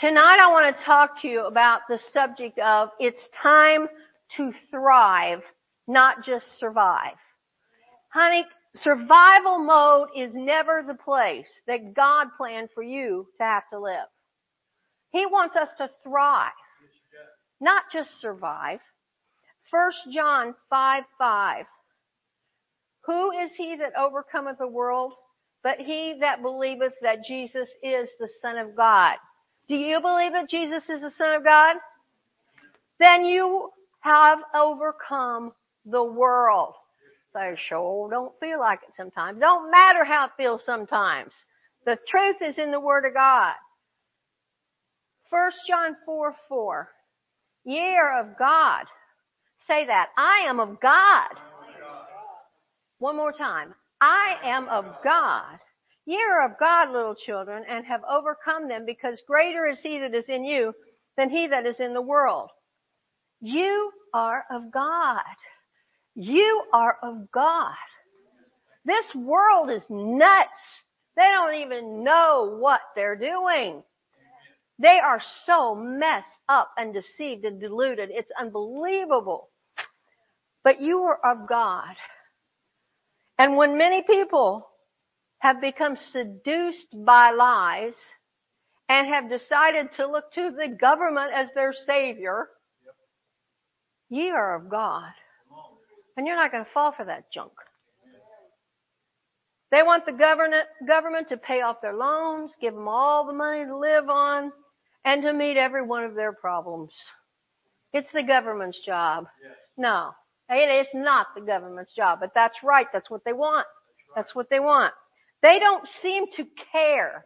Tonight I want to talk to you about the subject of it's time to thrive, not just survive. Honey, survival mode is never the place that God planned for you to have to live. He wants us to thrive, not just survive. 1 John 5 5. Who is he that overcometh the world? But he that believeth that Jesus is the Son of God. Do you believe that Jesus is the Son of God? Then you have overcome the world. So sure don't feel like it sometimes. Don't matter how it feels sometimes. The truth is in the Word of God. 1 John 4 4. Ye are of God. Say that. I am of God. One more time. I am of God. Ye are of God, little children, and have overcome them, because greater is he that is in you than he that is in the world. You are of God. You are of God. This world is nuts. They don't even know what they're doing. They are so messed up and deceived and deluded. It's unbelievable. But you are of God. And when many people have become seduced by lies and have decided to look to the government as their savior, ye are of God. And you're not going to fall for that junk. They want the government, government to pay off their loans, give them all the money to live on, and to meet every one of their problems. It's the government's job. No, it is not the government's job, but that's right. That's what they want. That's what they want. They don't seem to care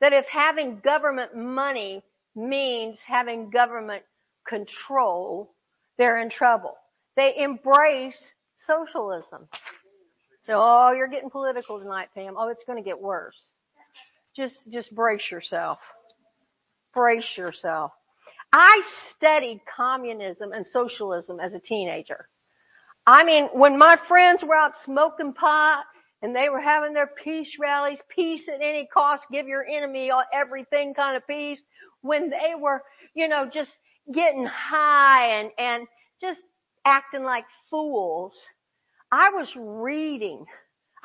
that if having government money means having government control, they're in trouble. They embrace socialism. So, oh, you're getting political tonight, Pam. Oh, it's going to get worse. Just, just brace yourself. Brace yourself. I studied communism and socialism as a teenager. I mean, when my friends were out smoking pot and they were having their peace rallies, peace at any cost, give your enemy everything kind of peace, when they were, you know, just getting high and, and just acting like fools, I was reading.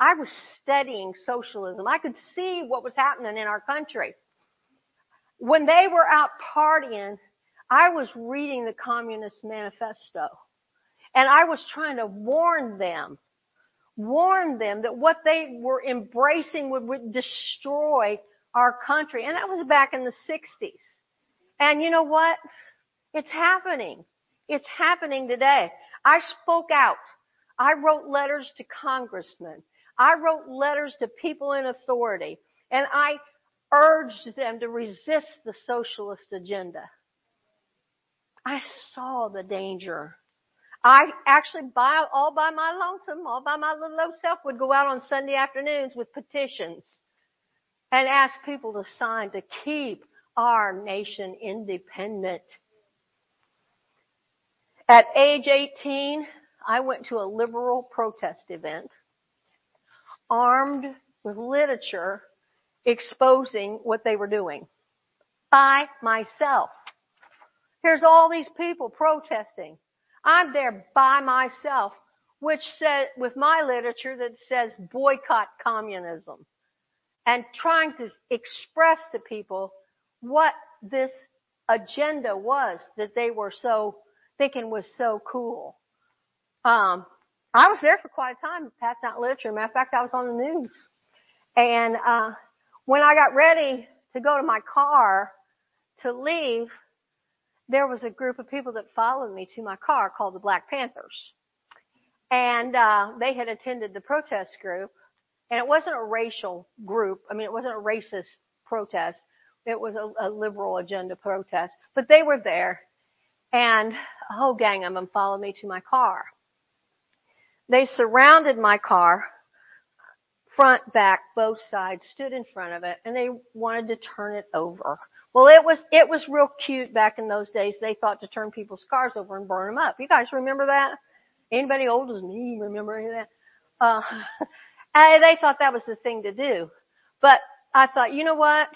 I was studying socialism. I could see what was happening in our country. When they were out partying, I was reading the Communist Manifesto. And I was trying to warn them, warn them that what they were embracing would, would destroy our country. And that was back in the 60s. And you know what? It's happening. It's happening today. I spoke out. I wrote letters to congressmen. I wrote letters to people in authority. And I urged them to resist the socialist agenda. I saw the danger. I actually by, all by my lonesome, all by my little old self would go out on Sunday afternoons with petitions and ask people to sign to keep our nation independent. At age 18, I went to a liberal protest event armed with literature exposing what they were doing by myself. Here's all these people protesting. I'm there by myself, which said, with my literature that says boycott communism and trying to express to people what this agenda was that they were so thinking was so cool. Um, I was there for quite a time passing out literature. Matter of fact, I was on the news. And, uh, when I got ready to go to my car to leave, there was a group of people that followed me to my car called the Black Panthers. And, uh, they had attended the protest group and it wasn't a racial group. I mean, it wasn't a racist protest. It was a, a liberal agenda protest, but they were there and a whole gang of them followed me to my car. They surrounded my car, front, back, both sides, stood in front of it, and they wanted to turn it over. Well, it was, it was real cute back in those days. They thought to turn people's cars over and burn them up. You guys remember that? Anybody old as me remember any of that? Uh, they thought that was the thing to do. But I thought, you know what?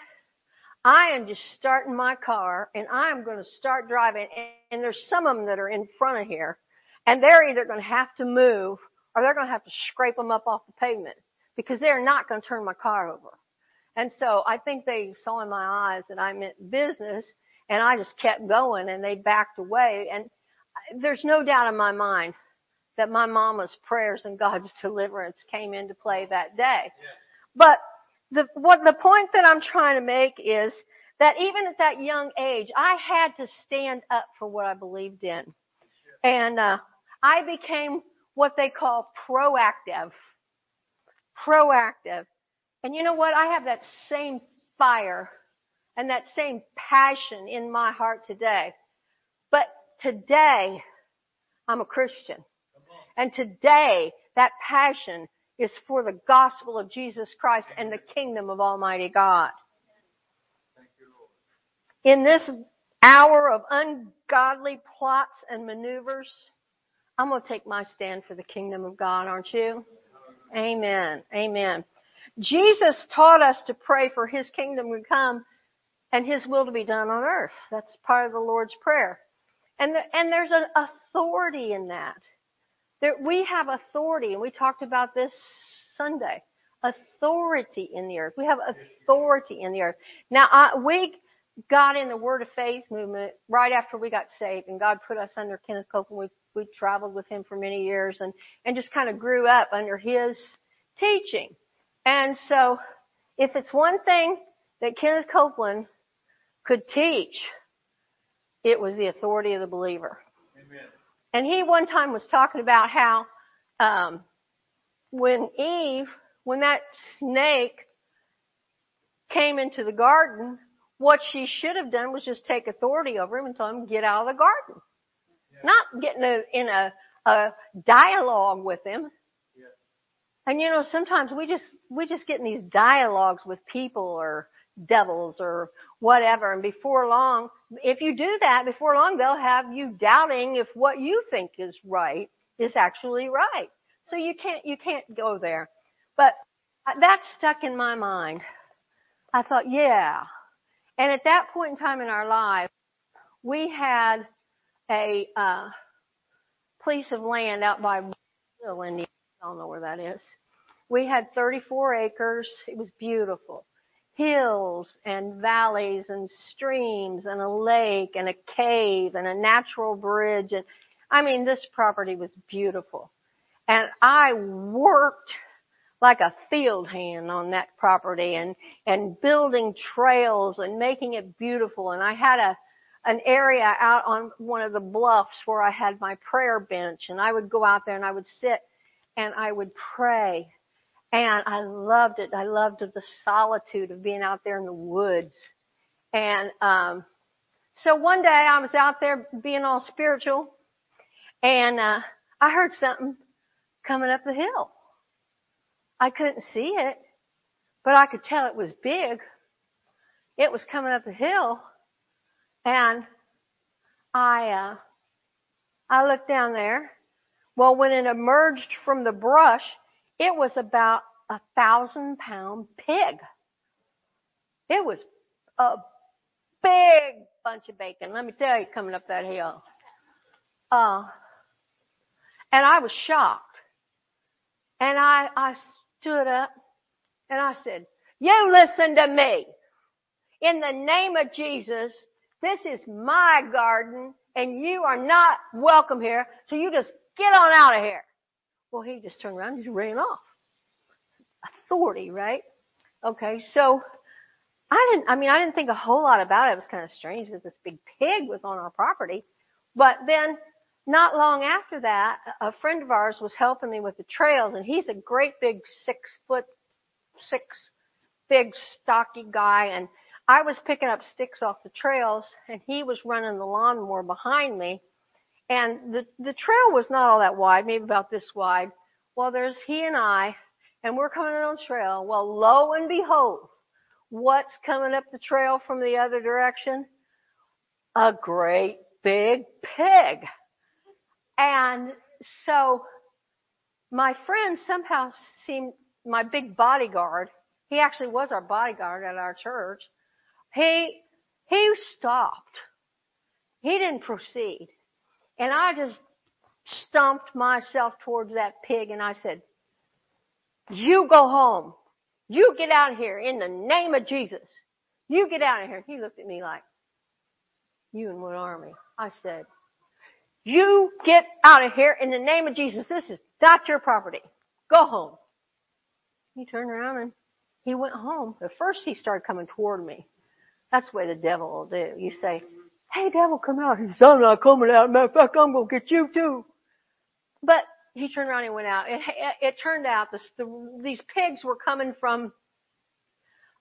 I am just starting my car and I am going to start driving and, and there's some of them that are in front of here and they're either going to have to move or they're going to have to scrape them up off the pavement because they're not going to turn my car over. And so I think they saw in my eyes that I meant business and I just kept going and they backed away and there's no doubt in my mind that my mama's prayers and God's deliverance came into play that day. But the, what the point that I'm trying to make is that even at that young age, I had to stand up for what I believed in. And, uh, I became what they call proactive. Proactive. And you know what? I have that same fire and that same passion in my heart today. But today, I'm a Christian. And today, that passion is for the gospel of Jesus Christ and the kingdom of Almighty God. In this hour of ungodly plots and maneuvers, I'm going to take my stand for the kingdom of God, aren't you? Amen. Amen. Jesus taught us to pray for His kingdom to come and His will to be done on earth. That's part of the Lord's Prayer. And, the, and there's an authority in that. There, we have authority, and we talked about this Sunday. Authority in the earth. We have authority in the earth. Now, I, we got in the Word of Faith movement right after we got saved, and God put us under Kenneth Copeland. We we traveled with him for many years, and and just kind of grew up under his teaching. And so, if it's one thing that Kenneth Copeland could teach, it was the authority of the believer. Amen. And he one time was talking about how um, when Eve, when that snake came into the garden, what she should have done was just take authority over him and tell him get out of the garden. Yeah. Not getting a, in a, a dialogue with him. And you know, sometimes we just, we just get in these dialogues with people or devils or whatever. And before long, if you do that, before long they'll have you doubting if what you think is right is actually right. So you can't, you can't go there. But that stuck in my mind. I thought, yeah. And at that point in time in our life, we had a, uh, piece of land out by Hill, Indiana. I don't know where that is. We had 34 acres. It was beautiful hills and valleys and streams and a lake and a cave and a natural bridge and I mean this property was beautiful. And I worked like a field hand on that property and and building trails and making it beautiful and I had a an area out on one of the bluffs where I had my prayer bench and I would go out there and I would sit and I would pray and I loved it. I loved the solitude of being out there in the woods. And, um, so one day I was out there being all spiritual and, uh, I heard something coming up the hill. I couldn't see it, but I could tell it was big. It was coming up the hill and I, uh, I looked down there. Well, when it emerged from the brush, it was about a thousand pound pig. It was a big bunch of bacon. Let me tell you, coming up that hill. Uh, and I was shocked. And I, I stood up and I said, you listen to me. In the name of Jesus, this is my garden and you are not welcome here. So you just get on out of here. Well, he just turned around and just ran off. Authority, right? Okay, so I didn't, I mean, I didn't think a whole lot about it. It was kind of strange that this big pig was on our property. But then, not long after that, a friend of ours was helping me with the trails and he's a great big six foot, six big stocky guy and I was picking up sticks off the trails and he was running the lawnmower behind me and the, the trail was not all that wide, maybe about this wide. Well, there's he and I, and we're coming on the trail. Well, lo and behold, what's coming up the trail from the other direction? A great big pig. And so my friend somehow seemed, my big bodyguard, he actually was our bodyguard at our church. He, he stopped. He didn't proceed. And I just stomped myself towards that pig and I said, you go home. You get out of here in the name of Jesus. You get out of here. He looked at me like, you in what army? I said, you get out of here in the name of Jesus. This is not your property. Go home. He turned around and he went home. At first he started coming toward me. That's the way the devil will do. You say, hey devil, come out. He said, I'm not coming out. Matter of fact, I'm going to get you too. But he turned around and went out. It, it, it turned out this, the, these pigs were coming from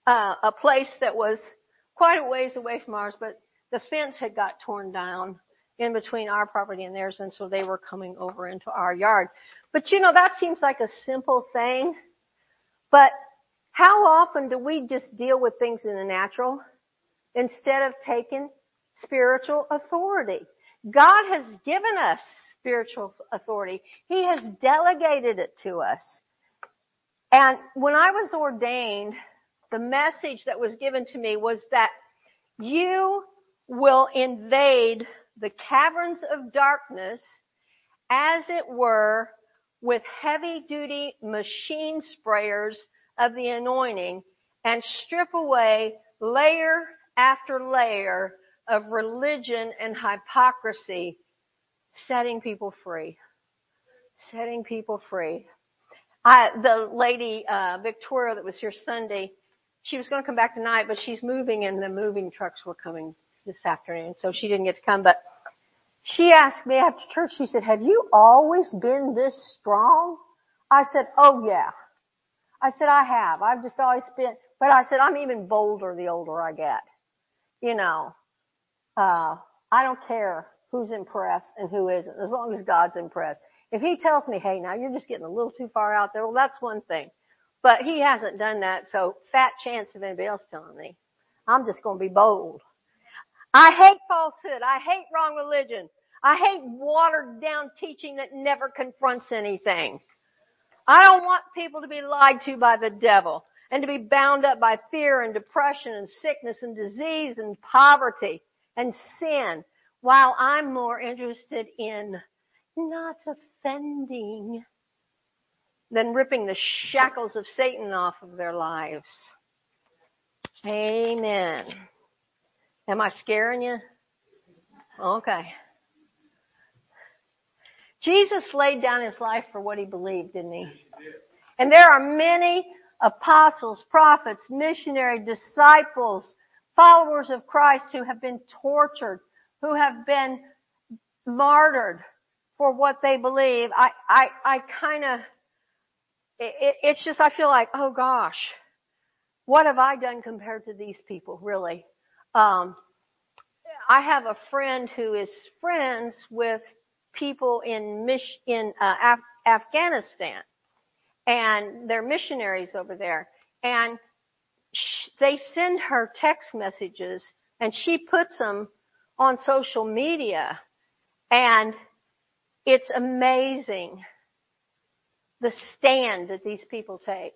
uh, a place that was quite a ways away from ours, but the fence had got torn down in between our property and theirs, and so they were coming over into our yard. But you know, that seems like a simple thing, but how often do we just deal with things in the natural instead of taking spiritual authority? God has given us spiritual authority. He has delegated it to us. And when I was ordained, the message that was given to me was that you will invade the caverns of darkness as it were with heavy duty machine sprayers of the anointing and strip away layer after layer of religion and hypocrisy setting people free. Setting people free. I, the lady, uh, Victoria that was here Sunday, she was going to come back tonight, but she's moving and the moving trucks were coming this afternoon, so she didn't get to come, but she asked me after church, she said, have you always been this strong? I said, oh yeah. I said, I have. I've just always been, but I said, I'm even bolder the older I get. You know, uh, I don't care who's impressed and who isn't, as long as God's impressed. If he tells me, hey, now you're just getting a little too far out there, well, that's one thing. But he hasn't done that, so fat chance of anybody else telling me. I'm just going to be bold. I hate falsehood. I hate wrong religion. I hate watered down teaching that never confronts anything. I don't want people to be lied to by the devil and to be bound up by fear and depression and sickness and disease and poverty and sin while I'm more interested in not offending than ripping the shackles of Satan off of their lives. Amen. Am I scaring you? Okay. Jesus laid down his life for what he believed, didn't he? And there are many apostles, prophets, missionary disciples, followers of Christ who have been tortured, who have been martyred for what they believe, I, I, I kind of, it, it's just, I feel like, oh gosh, what have I done compared to these people, really? Um, I have a friend who is friends with people in Mich- in uh, Af- Afghanistan, and they're missionaries over there, and they send her text messages, and she puts them on social media and it's amazing the stand that these people take.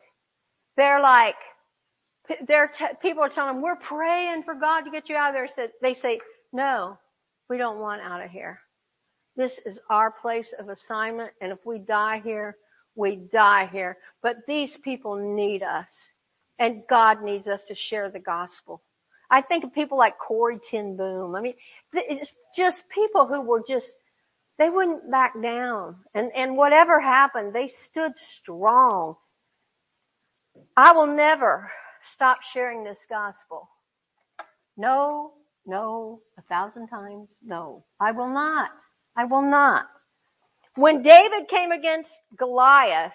They're like, they're t- people are telling them, we're praying for God to get you out of there. So they say, no, we don't want out of here. This is our place of assignment and if we die here, we die here. But these people need us and God needs us to share the gospel. I think of people like Corrie ten Boom. I mean, it's just people who were just, they wouldn't back down. And, and whatever happened, they stood strong. I will never stop sharing this gospel. No, no, a thousand times, no. I will not. I will not. When David came against Goliath,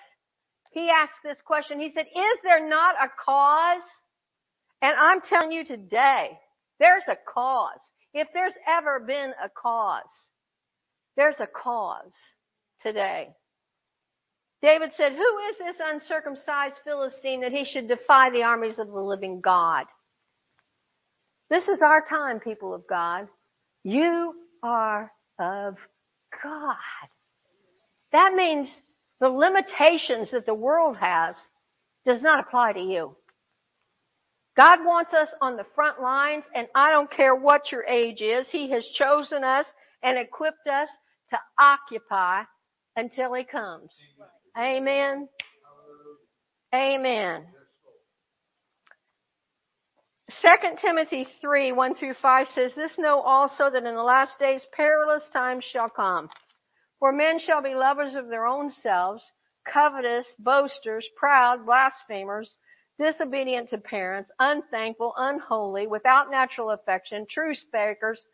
he asked this question. He said, is there not a cause? And I'm telling you today, there's a cause. If there's ever been a cause, there's a cause today. David said, who is this uncircumcised Philistine that he should defy the armies of the living God? This is our time, people of God. You are of God. That means the limitations that the world has does not apply to you. God wants us on the front lines and I don't care what your age is. He has chosen us and equipped us to occupy until He comes. Amen. Amen. 2 Timothy 3, 1 through 5 says, This know also that in the last days perilous times shall come. For men shall be lovers of their own selves, covetous, boasters, proud, blasphemers, disobedient to parents, unthankful, unholy, without natural affection, truce breakers,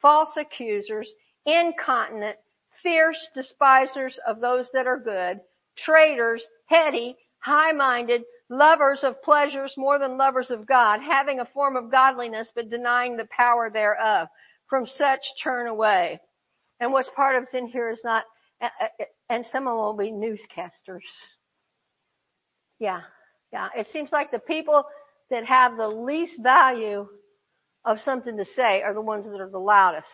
false accusers, incontinent, fierce, despisers of those that are good, traitors, heady, high-minded, lovers of pleasures more than lovers of God, having a form of godliness but denying the power thereof. From such turn away. And what's part of in here is not, and some of them will be newscasters. Yeah, yeah. It seems like the people that have the least value of something to say are the ones that are the loudest.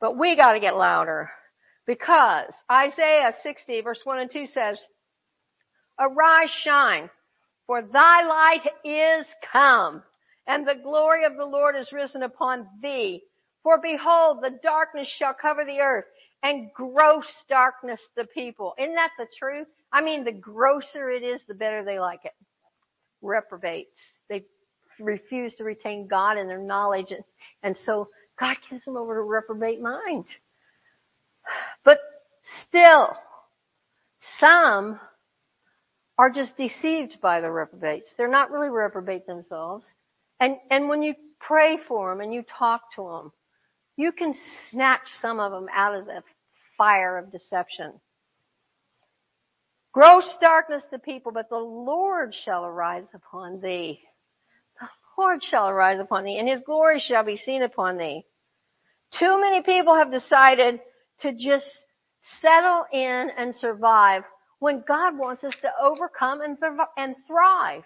But we gotta get louder. Because Isaiah 60 verse 1 and 2 says, Arise, shine, for thy light is come, and the glory of the Lord is risen upon thee. For behold, the darkness shall cover the earth, and gross darkness the people. Isn't that the truth? I mean, the grosser it is, the better they like it. Reprobates. They refuse to retain God in their knowledge, and, and so God gives them over to reprobate mind. But still, some are just deceived by the reprobates. They're not really reprobate themselves. And, and when you pray for them and you talk to them, you can snatch some of them out of the fire of deception. Gross darkness to people, but the Lord shall arise upon thee. The Lord shall arise upon thee, and his glory shall be seen upon thee. Too many people have decided to just settle in and survive when God wants us to overcome and, and thrive.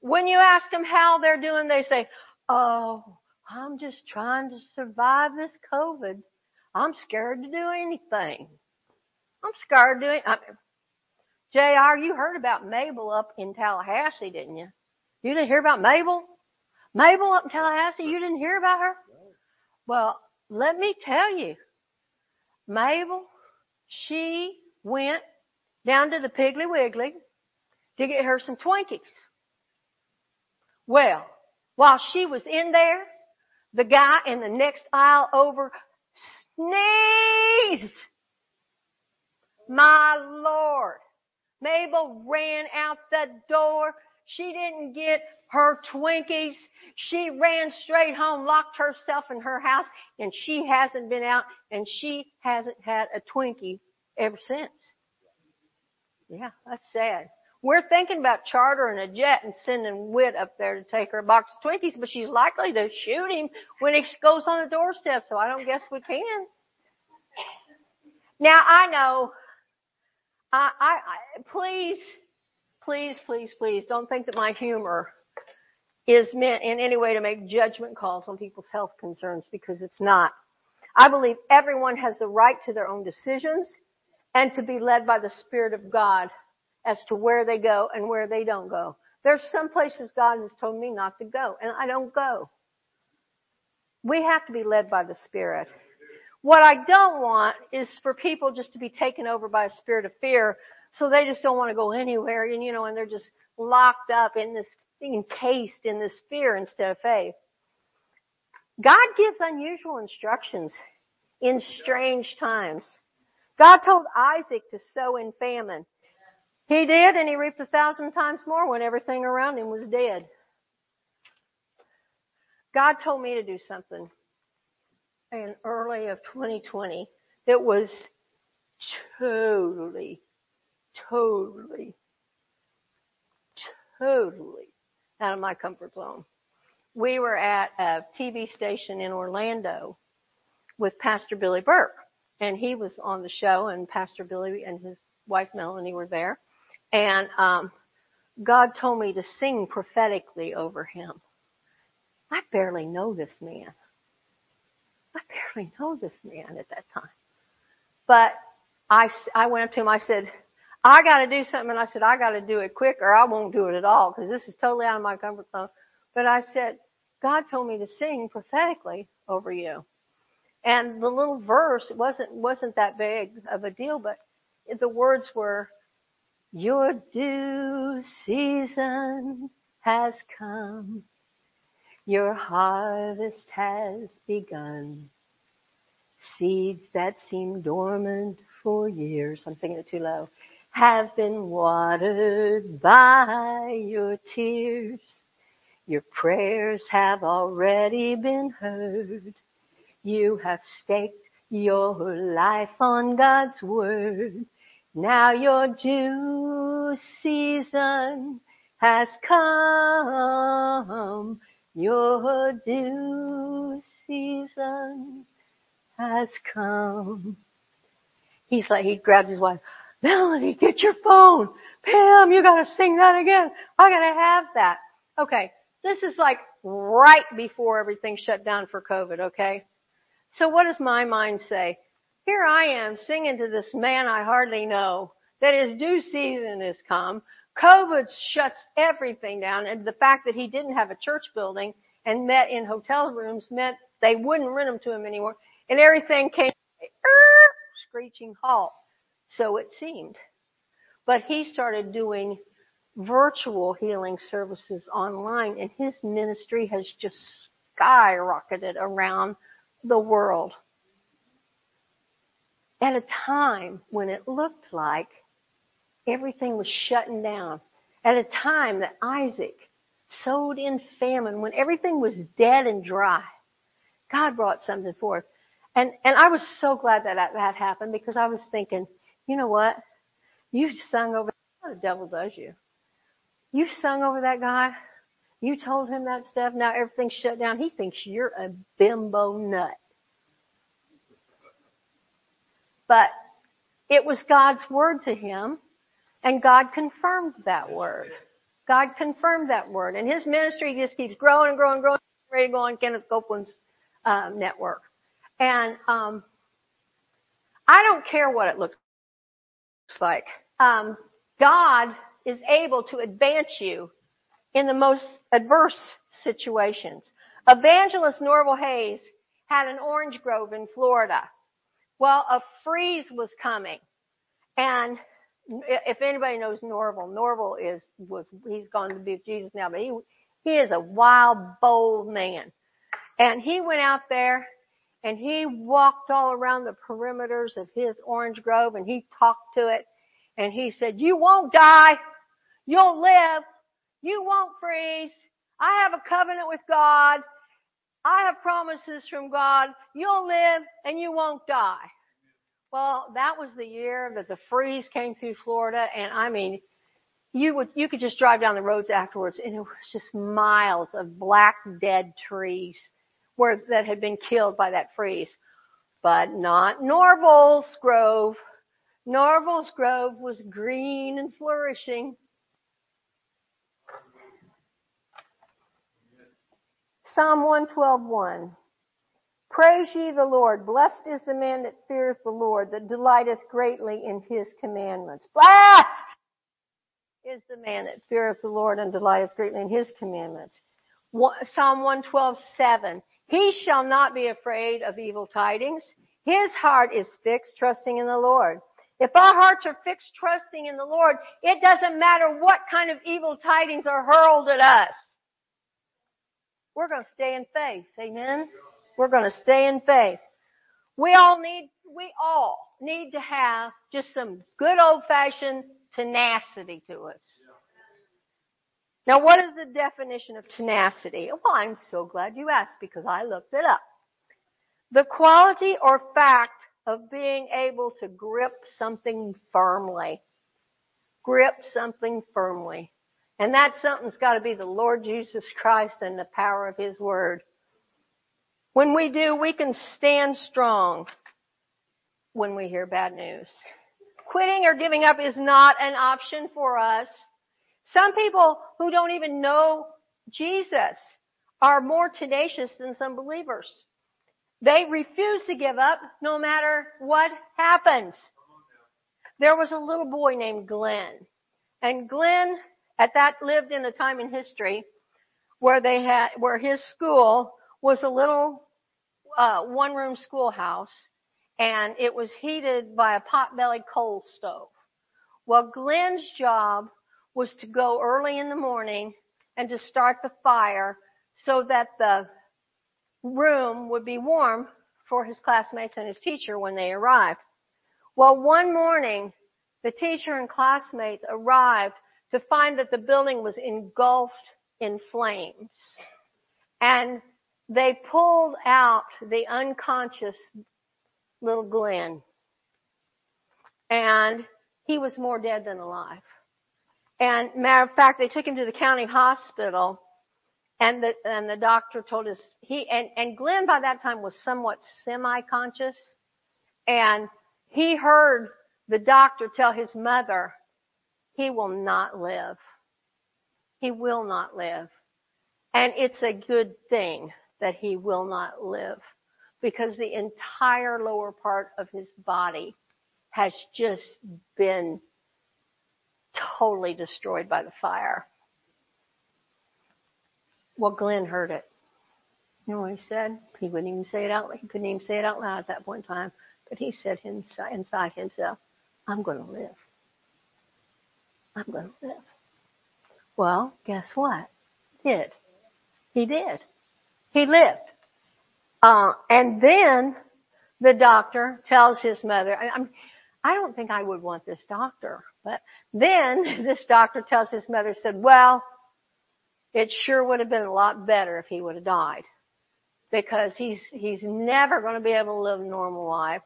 When you ask them how they're doing, they say, oh, I'm just trying to survive this COVID. I'm scared to do anything. I'm scared to do it. I JR, you heard about Mabel up in Tallahassee, didn't you? You didn't hear about Mabel? Mabel up in Tallahassee, you didn't hear about her? Well, let me tell you, Mabel, she went down to the Piggly Wiggly to get her some Twinkies. Well, while she was in there, the guy in the next aisle over sneezed. My Lord. Mabel ran out the door. She didn't get her Twinkies. She ran straight home, locked herself in her house, and she hasn't been out and she hasn't had a Twinkie ever since. Yeah, that's sad. We're thinking about chartering a jet and sending Wit up there to take her box of Twinkies, but she's likely to shoot him when he goes on the doorstep, so I don't guess we can. Now I know, I, I, I please, please, please, please don't think that my humor is meant in any way to make judgment calls on people's health concerns because it's not. I believe everyone has the right to their own decisions and to be led by the Spirit of God as to where they go and where they don't go. There's some places God has told me not to go, and I don't go. We have to be led by the Spirit. What I don't want is for people just to be taken over by a spirit of fear, so they just don't want to go anywhere, and you know, and they're just locked up in this, encased in this fear instead of faith. God gives unusual instructions in strange times. God told Isaac to sow in famine. He did, and he reaped a thousand times more when everything around him was dead. God told me to do something in early of 2020 that was totally, totally, totally out of my comfort zone. We were at a TV station in Orlando with Pastor Billy Burke and he was on the show and Pastor Billy and his wife Melanie were there. And, um, God told me to sing prophetically over him. I barely know this man. I barely know this man at that time. But I, I went up to him, I said, I gotta do something. And I said, I gotta do it quick or I won't do it at all because this is totally out of my comfort zone. But I said, God told me to sing prophetically over you. And the little verse wasn't, wasn't that big of a deal, but the words were, your due season has come. Your harvest has begun. Seeds that seem dormant for years, I'm singing it too low, have been watered by your tears. Your prayers have already been heard. You have staked your life on God's word. Now your due season has come. Your due season has come. He's like, he grabs his wife. Melanie, get your phone. Pam, you gotta sing that again. I gotta have that. Okay. This is like right before everything shut down for COVID, okay? So what does my mind say? Here I am singing to this man I hardly know that his due season has come. COVID shuts everything down and the fact that he didn't have a church building and met in hotel rooms meant they wouldn't rent them to him anymore and everything came screeching halt. So it seemed. But he started doing virtual healing services online and his ministry has just skyrocketed around the world. At a time when it looked like everything was shutting down. At a time that Isaac sowed in famine, when everything was dead and dry, God brought something forth. And, and I was so glad that, that happened because I was thinking, you know what? You sung over, the devil does you. You sung over that guy. You told him that stuff. Now everything's shut down. He thinks you're a bimbo nut. But it was God's word to him and God confirmed that word. God confirmed that word. And his ministry just keeps growing and growing and growing, ready to go on Kenneth Copeland's um, network. And um, I don't care what it looks like. Um, God is able to advance you in the most adverse situations. Evangelist Norvel Hayes had an orange grove in Florida. Well, a freeze was coming. And if anybody knows Norvel, Norvel is, was, he's gone to be with Jesus now, but he, he is a wild, bold man. And he went out there and he walked all around the perimeters of his orange grove and he talked to it and he said, you won't die. You'll live. You won't freeze. I have a covenant with God. I have promises from God. You'll live and you won't die. Well, that was the year that the freeze came through Florida and I mean, you would, you could just drive down the roads afterwards and it was just miles of black dead trees where, that had been killed by that freeze. But not Norvel's Grove. Norvel's Grove was green and flourishing. Psalm 112:1. Praise ye the Lord. Blessed is the man that feareth the Lord, that delighteth greatly in his commandments. Blessed is the man that feareth the Lord and delighteth greatly in his commandments. Psalm 112:7. He shall not be afraid of evil tidings. His heart is fixed, trusting in the Lord. If our hearts are fixed, trusting in the Lord, it doesn't matter what kind of evil tidings are hurled at us. We're going to stay in faith. Amen. We're going to stay in faith. We all need, we all need to have just some good old fashioned tenacity to us. Now what is the definition of tenacity? Well, I'm so glad you asked because I looked it up. The quality or fact of being able to grip something firmly. Grip something firmly. And that something's gotta be the Lord Jesus Christ and the power of His Word. When we do, we can stand strong when we hear bad news. Quitting or giving up is not an option for us. Some people who don't even know Jesus are more tenacious than some believers. They refuse to give up no matter what happens. there was a little boy named Glenn. And Glenn at that lived in a time in history where they had, where his school was a little, uh, one room schoolhouse and it was heated by a pot-bellied coal stove. Well, Glenn's job was to go early in the morning and to start the fire so that the room would be warm for his classmates and his teacher when they arrived. Well, one morning, the teacher and classmates arrived to find that the building was engulfed in flames. And they pulled out the unconscious little Glenn. And he was more dead than alive. And matter of fact, they took him to the county hospital and the, and the doctor told us he, and, and Glenn by that time was somewhat semi-conscious and he heard the doctor tell his mother, he will not live. He will not live. And it's a good thing that he will not live because the entire lower part of his body has just been totally destroyed by the fire. Well, Glenn heard it. You know what he said? He wouldn't even say it out. He couldn't even say it out loud at that point in time. But he said inside, inside himself, "I'm going to live. I'm going to live." Well, guess what? He did. He did. He lived. Uh, and then the doctor tells his mother, I, I'm, I don't think I would want this doctor, but then this doctor tells his mother, said, well, it sure would have been a lot better if he would have died. Because he's, he's never going to be able to live a normal life.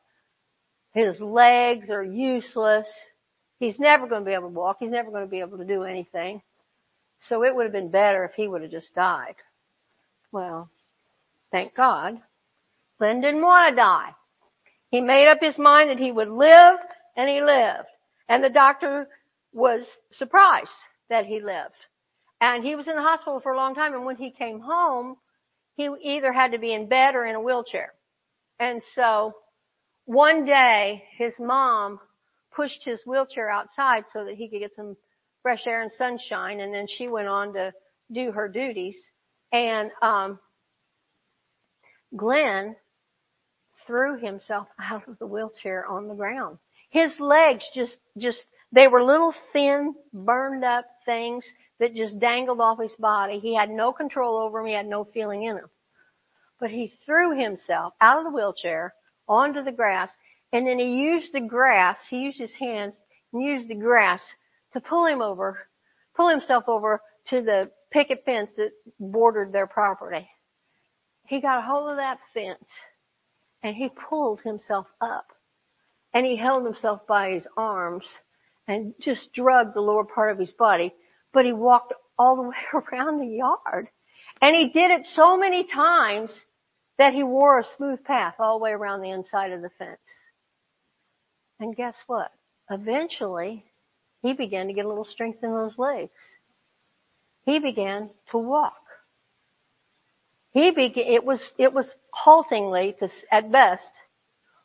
His legs are useless. He's never going to be able to walk. He's never going to be able to do anything. So it would have been better if he would have just died. Well, thank God. Glenn didn't want to die. He made up his mind that he would live and he lived. And the doctor was surprised that he lived. And he was in the hospital for a long time and when he came home, he either had to be in bed or in a wheelchair. And so one day his mom pushed his wheelchair outside so that he could get some fresh air and sunshine and then she went on to do her duties. And um Glenn threw himself out of the wheelchair on the ground. His legs just, just, they were little thin, burned up things that just dangled off his body. He had no control over them. He had no feeling in them. But he threw himself out of the wheelchair onto the grass and then he used the grass, he used his hands and used the grass to pull him over, pull himself over to the picket fence that bordered their property. He got a hold of that fence and he pulled himself up and he held himself by his arms and just drugged the lower part of his body, but he walked all the way around the yard. And he did it so many times that he wore a smooth path all the way around the inside of the fence. And guess what? Eventually, he began to get a little strength in those legs. He began to walk. He began, it was, it was haltingly to, at best,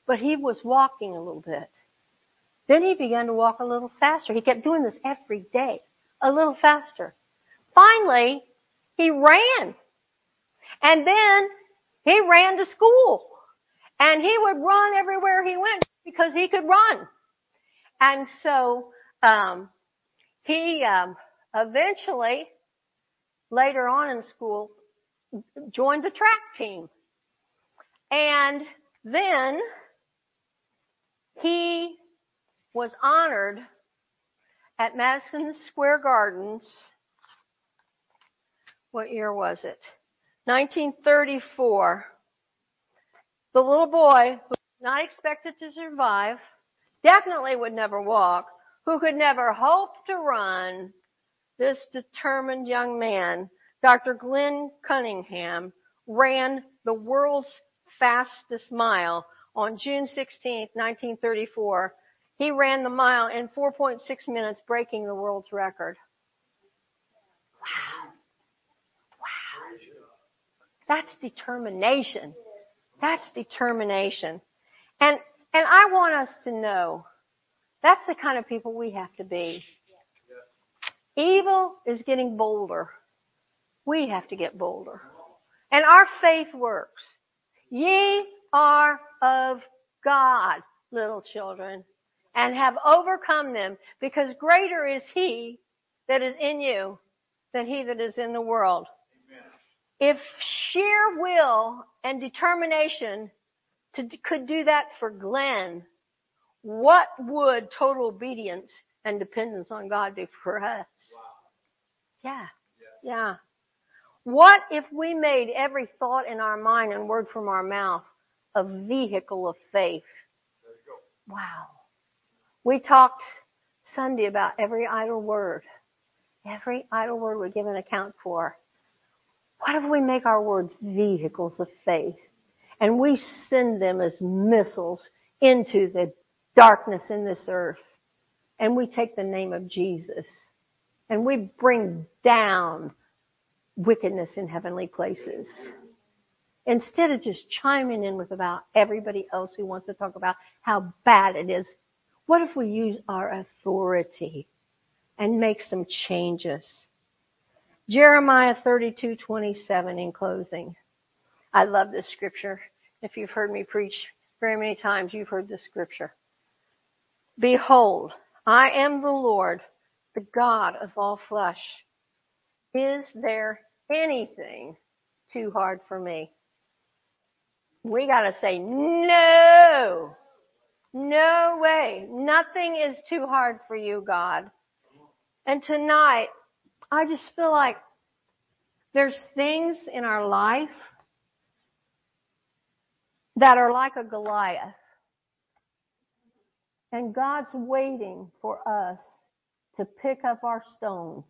but he was walking a little bit. Then he began to walk a little faster. He kept doing this every day, a little faster. Finally, he ran. And then he ran to school. And he would run everywhere he went because he could run. And so, um, he, um, eventually, later on in school, joined the track team. And then he was honored at Madison Square Gardens. What year was it? 1934. The little boy not expected to survive, definitely would never walk, who could never hope to run, this determined young man Dr. Glenn Cunningham ran the world's fastest mile on June 16, 1934. He ran the mile in 4.6 minutes, breaking the world's record. Wow. Wow. That's determination. That's determination. And, and I want us to know That's the kind of people we have to be. Evil is getting bolder. We have to get bolder. And our faith works. Ye are of God, little children, and have overcome them because greater is he that is in you than he that is in the world. Amen. If sheer will and determination to, could do that for Glenn, what would total obedience and dependence on God do for us? Wow. Yeah. yeah. Yeah. What if we made every thought in our mind and word from our mouth a vehicle of faith? Wow. We talked Sunday about every idle word. Every idle word we give an account for. What if we make our words vehicles of faith and we send them as missiles into the darkness in this earth and we take the name of Jesus and we bring down wickedness in heavenly places. Instead of just chiming in with about everybody else who wants to talk about how bad it is, what if we use our authority and make some changes? Jeremiah 32:27 in closing. I love this scripture. If you've heard me preach very many times, you've heard this scripture. Behold, I am the Lord, the God of all flesh. Is there anything too hard for me. We gotta say no. No way. Nothing is too hard for you, God. And tonight, I just feel like there's things in our life that are like a Goliath. And God's waiting for us to pick up our stones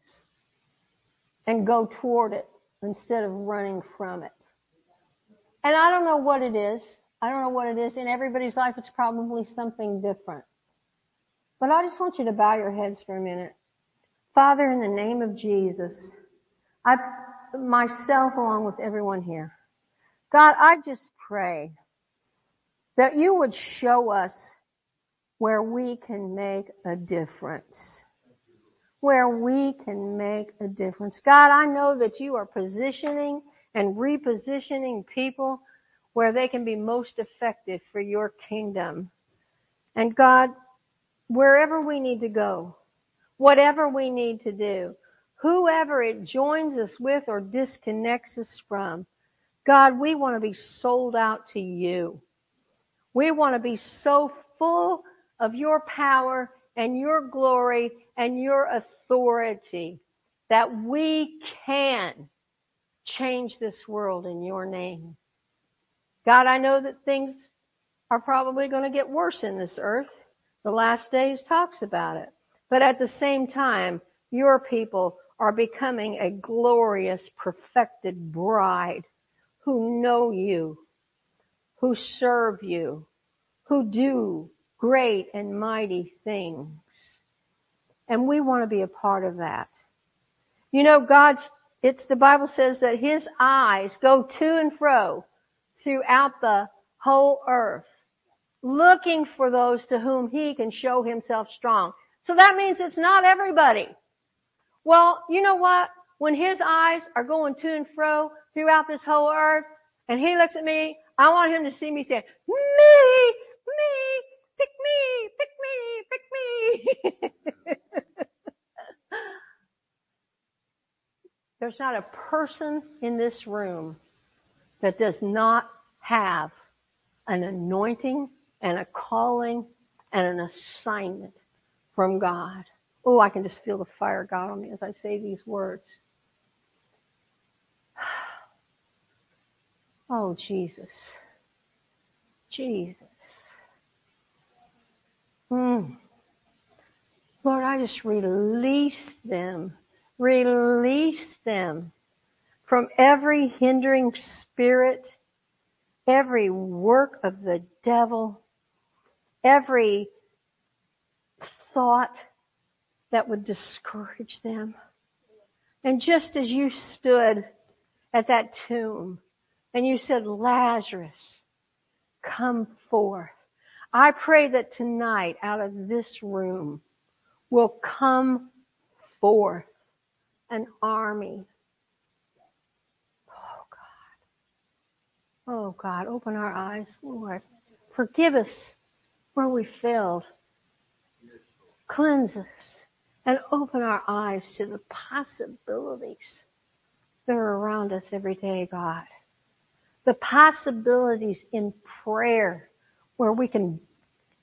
and go toward it instead of running from it. And I don't know what it is. I don't know what it is. In everybody's life, it's probably something different. But I just want you to bow your heads for a minute. Father, in the name of Jesus, I, myself along with everyone here, God, I just pray that you would show us where we can make a difference where we can make a difference. God, I know that you are positioning and repositioning people where they can be most effective for your kingdom. And God, wherever we need to go, whatever we need to do, whoever it joins us with or disconnects us from, God, we want to be sold out to you. We want to be so full of your power and your glory and your authority that we can change this world in your name. God, I know that things are probably going to get worse in this earth. The last days talks about it. But at the same time, your people are becoming a glorious, perfected bride who know you, who serve you, who do great and mighty things. And we want to be a part of that. You know, God's, it's the Bible says that His eyes go to and fro throughout the whole earth, looking for those to whom He can show Himself strong. So that means it's not everybody. Well, you know what? When His eyes are going to and fro throughout this whole earth, and He looks at me, I want Him to see me say, me, me, pick me, pick me, pick me. There's not a person in this room that does not have an anointing and a calling and an assignment from God. Oh, I can just feel the fire of God on me as I say these words. Oh, Jesus. Jesus. Mm. Lord, I just release them Release them from every hindering spirit, every work of the devil, every thought that would discourage them. And just as you stood at that tomb and you said, Lazarus, come forth. I pray that tonight out of this room will come forth an army. Oh God. Oh God, open our eyes, Lord. Forgive us where we failed. Cleanse us and open our eyes to the possibilities that are around us every day, God. The possibilities in prayer where we can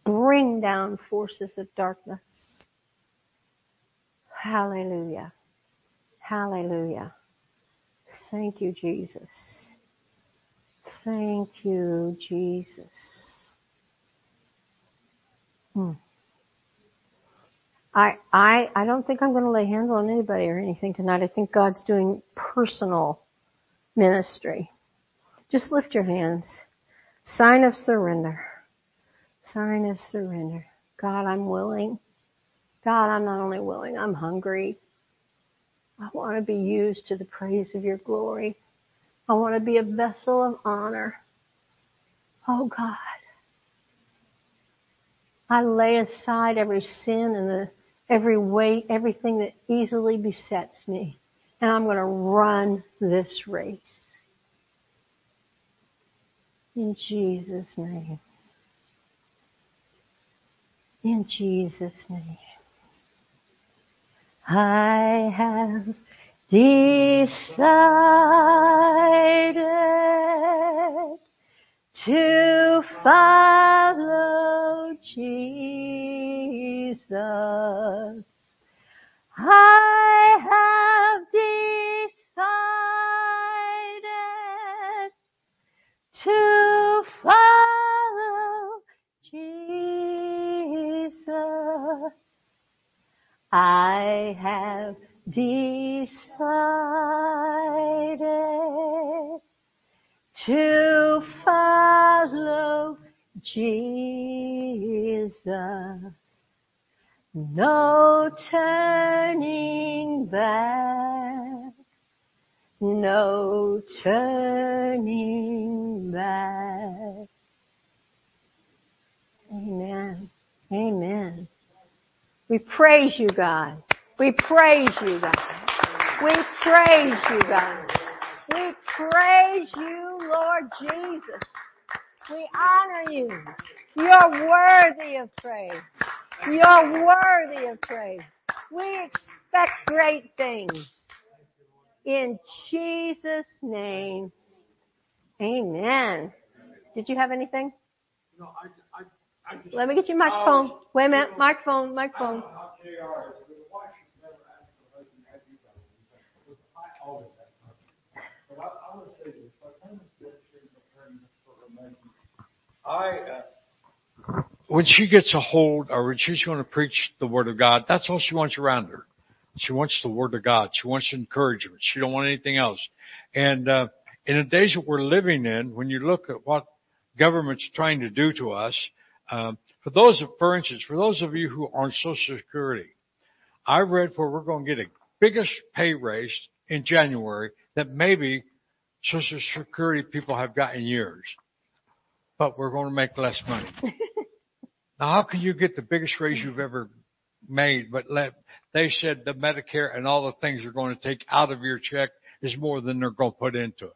bring down forces of darkness. Hallelujah. Hallelujah. Thank you, Jesus. Thank you, Jesus. Hmm. I, I, I don't think I'm going to lay hands on anybody or anything tonight. I think God's doing personal ministry. Just lift your hands. Sign of surrender. Sign of surrender. God, I'm willing. God, I'm not only willing, I'm hungry. I want to be used to the praise of your glory. I want to be a vessel of honor. Oh God. I lay aside every sin and the, every weight, everything that easily besets me. And I'm going to run this race. In Jesus' name. In Jesus' name. I have decided to follow Jesus. Praise you, God. We praise you, God. We praise you, God. We praise you, Lord Jesus. We honor you. You're worthy of praise. You're worthy of praise. We expect great things. In Jesus' name. Amen. Did you have anything? No, I, I, I just. Let me get your microphone. Oh. Wait a minute. Microphone, microphone. The wife should never ask her husband, have you it? Because I always ask her. But I, I will say this, my friend is good, she's preparing for her marriage. I, uh, when she gets a hold or when she's going to preach the word of God, that's all she wants around her. She wants the word of God. She wants encouragement. She don't want anything else. And, uh, in the days that we're living in, when you look at what government's trying to do to us, um, for those, for instance, for those of you who are on Social Security, I read where we're going to get a biggest pay raise in January that maybe Social Security people have got in years. But we're going to make less money. now how can you get the biggest raise you've ever made, but let, they said the Medicare and all the things they're going to take out of your check is more than they're going to put into it.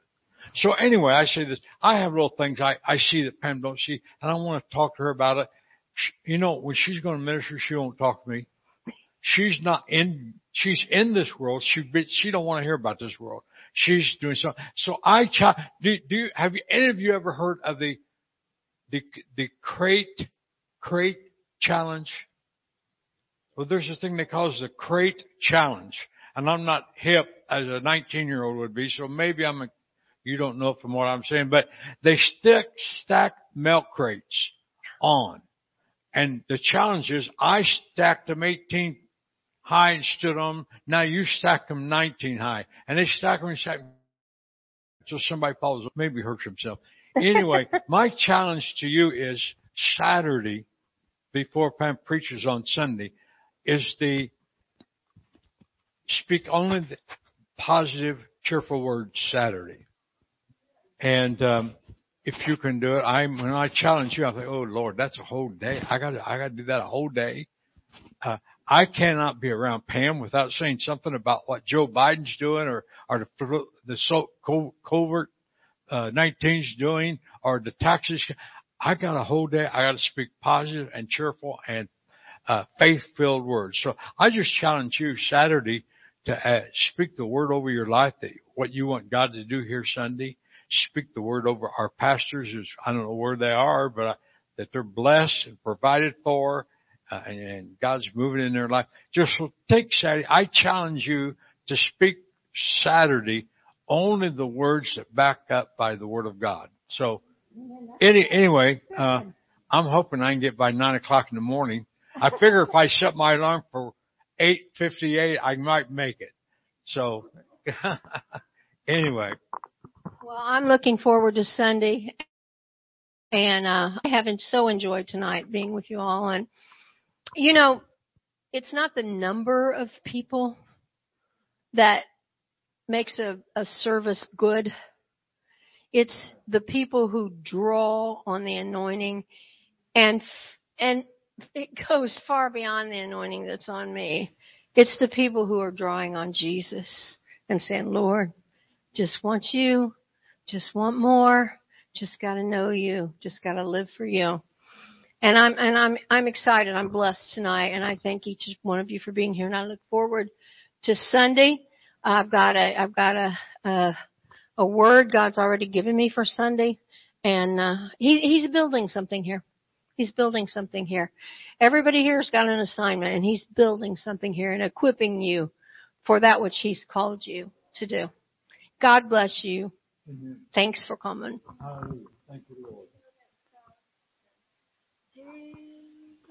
So anyway, I say this. I have little things I, I see that Pam don't see, and I want to talk to her about it. She, you know, when she's going to minister, she won't talk to me. She's not in, she's in this world. She, she don't want to hear about this world. She's doing something. So I, do, do you, have you, any of you ever heard of the, the, the crate, crate challenge? Well, there's a thing they call the crate challenge. And I'm not hip as a 19 year old would be, so maybe I'm a, you don't know from what I'm saying, but they stick, stack milk crates on. And the challenge is I stacked them 18 high and stood on them. Now you stack them 19 high. And they stack them and stack them until somebody falls, maybe hurts himself. Anyway, my challenge to you is Saturday before Pam preaches on Sunday is the speak only the positive, cheerful words Saturday. And um, if you can do it, I'm when I challenge you, I think, oh Lord, that's a whole day. I got I got to do that a whole day. Uh, I cannot be around Pam without saying something about what Joe Biden's doing or or the the so COVID uh, 19's doing or the taxes. I got a whole day. I got to speak positive and cheerful and uh, faith-filled words. So I just challenge you Saturday to uh, speak the word over your life that what you want God to do here Sunday speak the word over our pastors. Is I don't know where they are, but I, that they're blessed and provided for, uh, and, and God's moving in their life. Just take Saturday. I challenge you to speak Saturday only the words that back up by the word of God. So, any, anyway, uh, I'm hoping I can get by nine o'clock in the morning. I figure if I set my alarm for 8.58, I might make it. So, anyway. Well, I'm looking forward to Sunday, and uh, I have so enjoyed tonight being with you all. And you know, it's not the number of people that makes a, a service good. It's the people who draw on the anointing, and and it goes far beyond the anointing that's on me. It's the people who are drawing on Jesus and saying, Lord, just want you. Just want more. Just gotta know you. Just gotta live for you. And I'm, and I'm, I'm excited. I'm blessed tonight and I thank each one of you for being here and I look forward to Sunday. I've got a, I've got a, a, a word God's already given me for Sunday and, uh, he, he's building something here. He's building something here. Everybody here's got an assignment and he's building something here and equipping you for that which he's called you to do. God bless you. Amen. Thanks for coming. Hallelujah. Thank you, Lord.